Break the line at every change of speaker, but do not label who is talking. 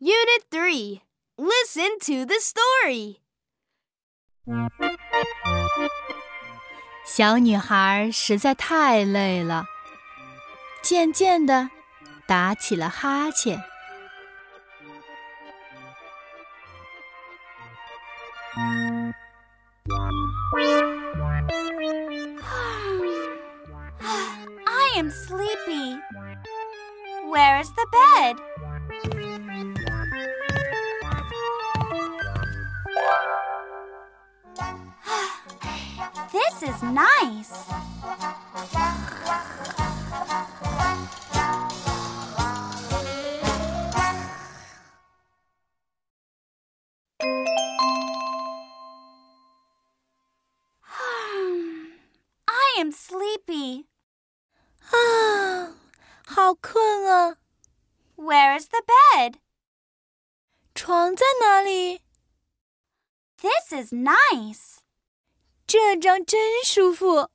Unit 3 Listen to the story.
小女孩实在太累了，渐渐的打起了哈欠。
I am sleepy. Where is the bed? this is nice. I am sleepy.
啊，好困啊！
Where is the bed?
床在哪里？
This is nice.
这张真舒服。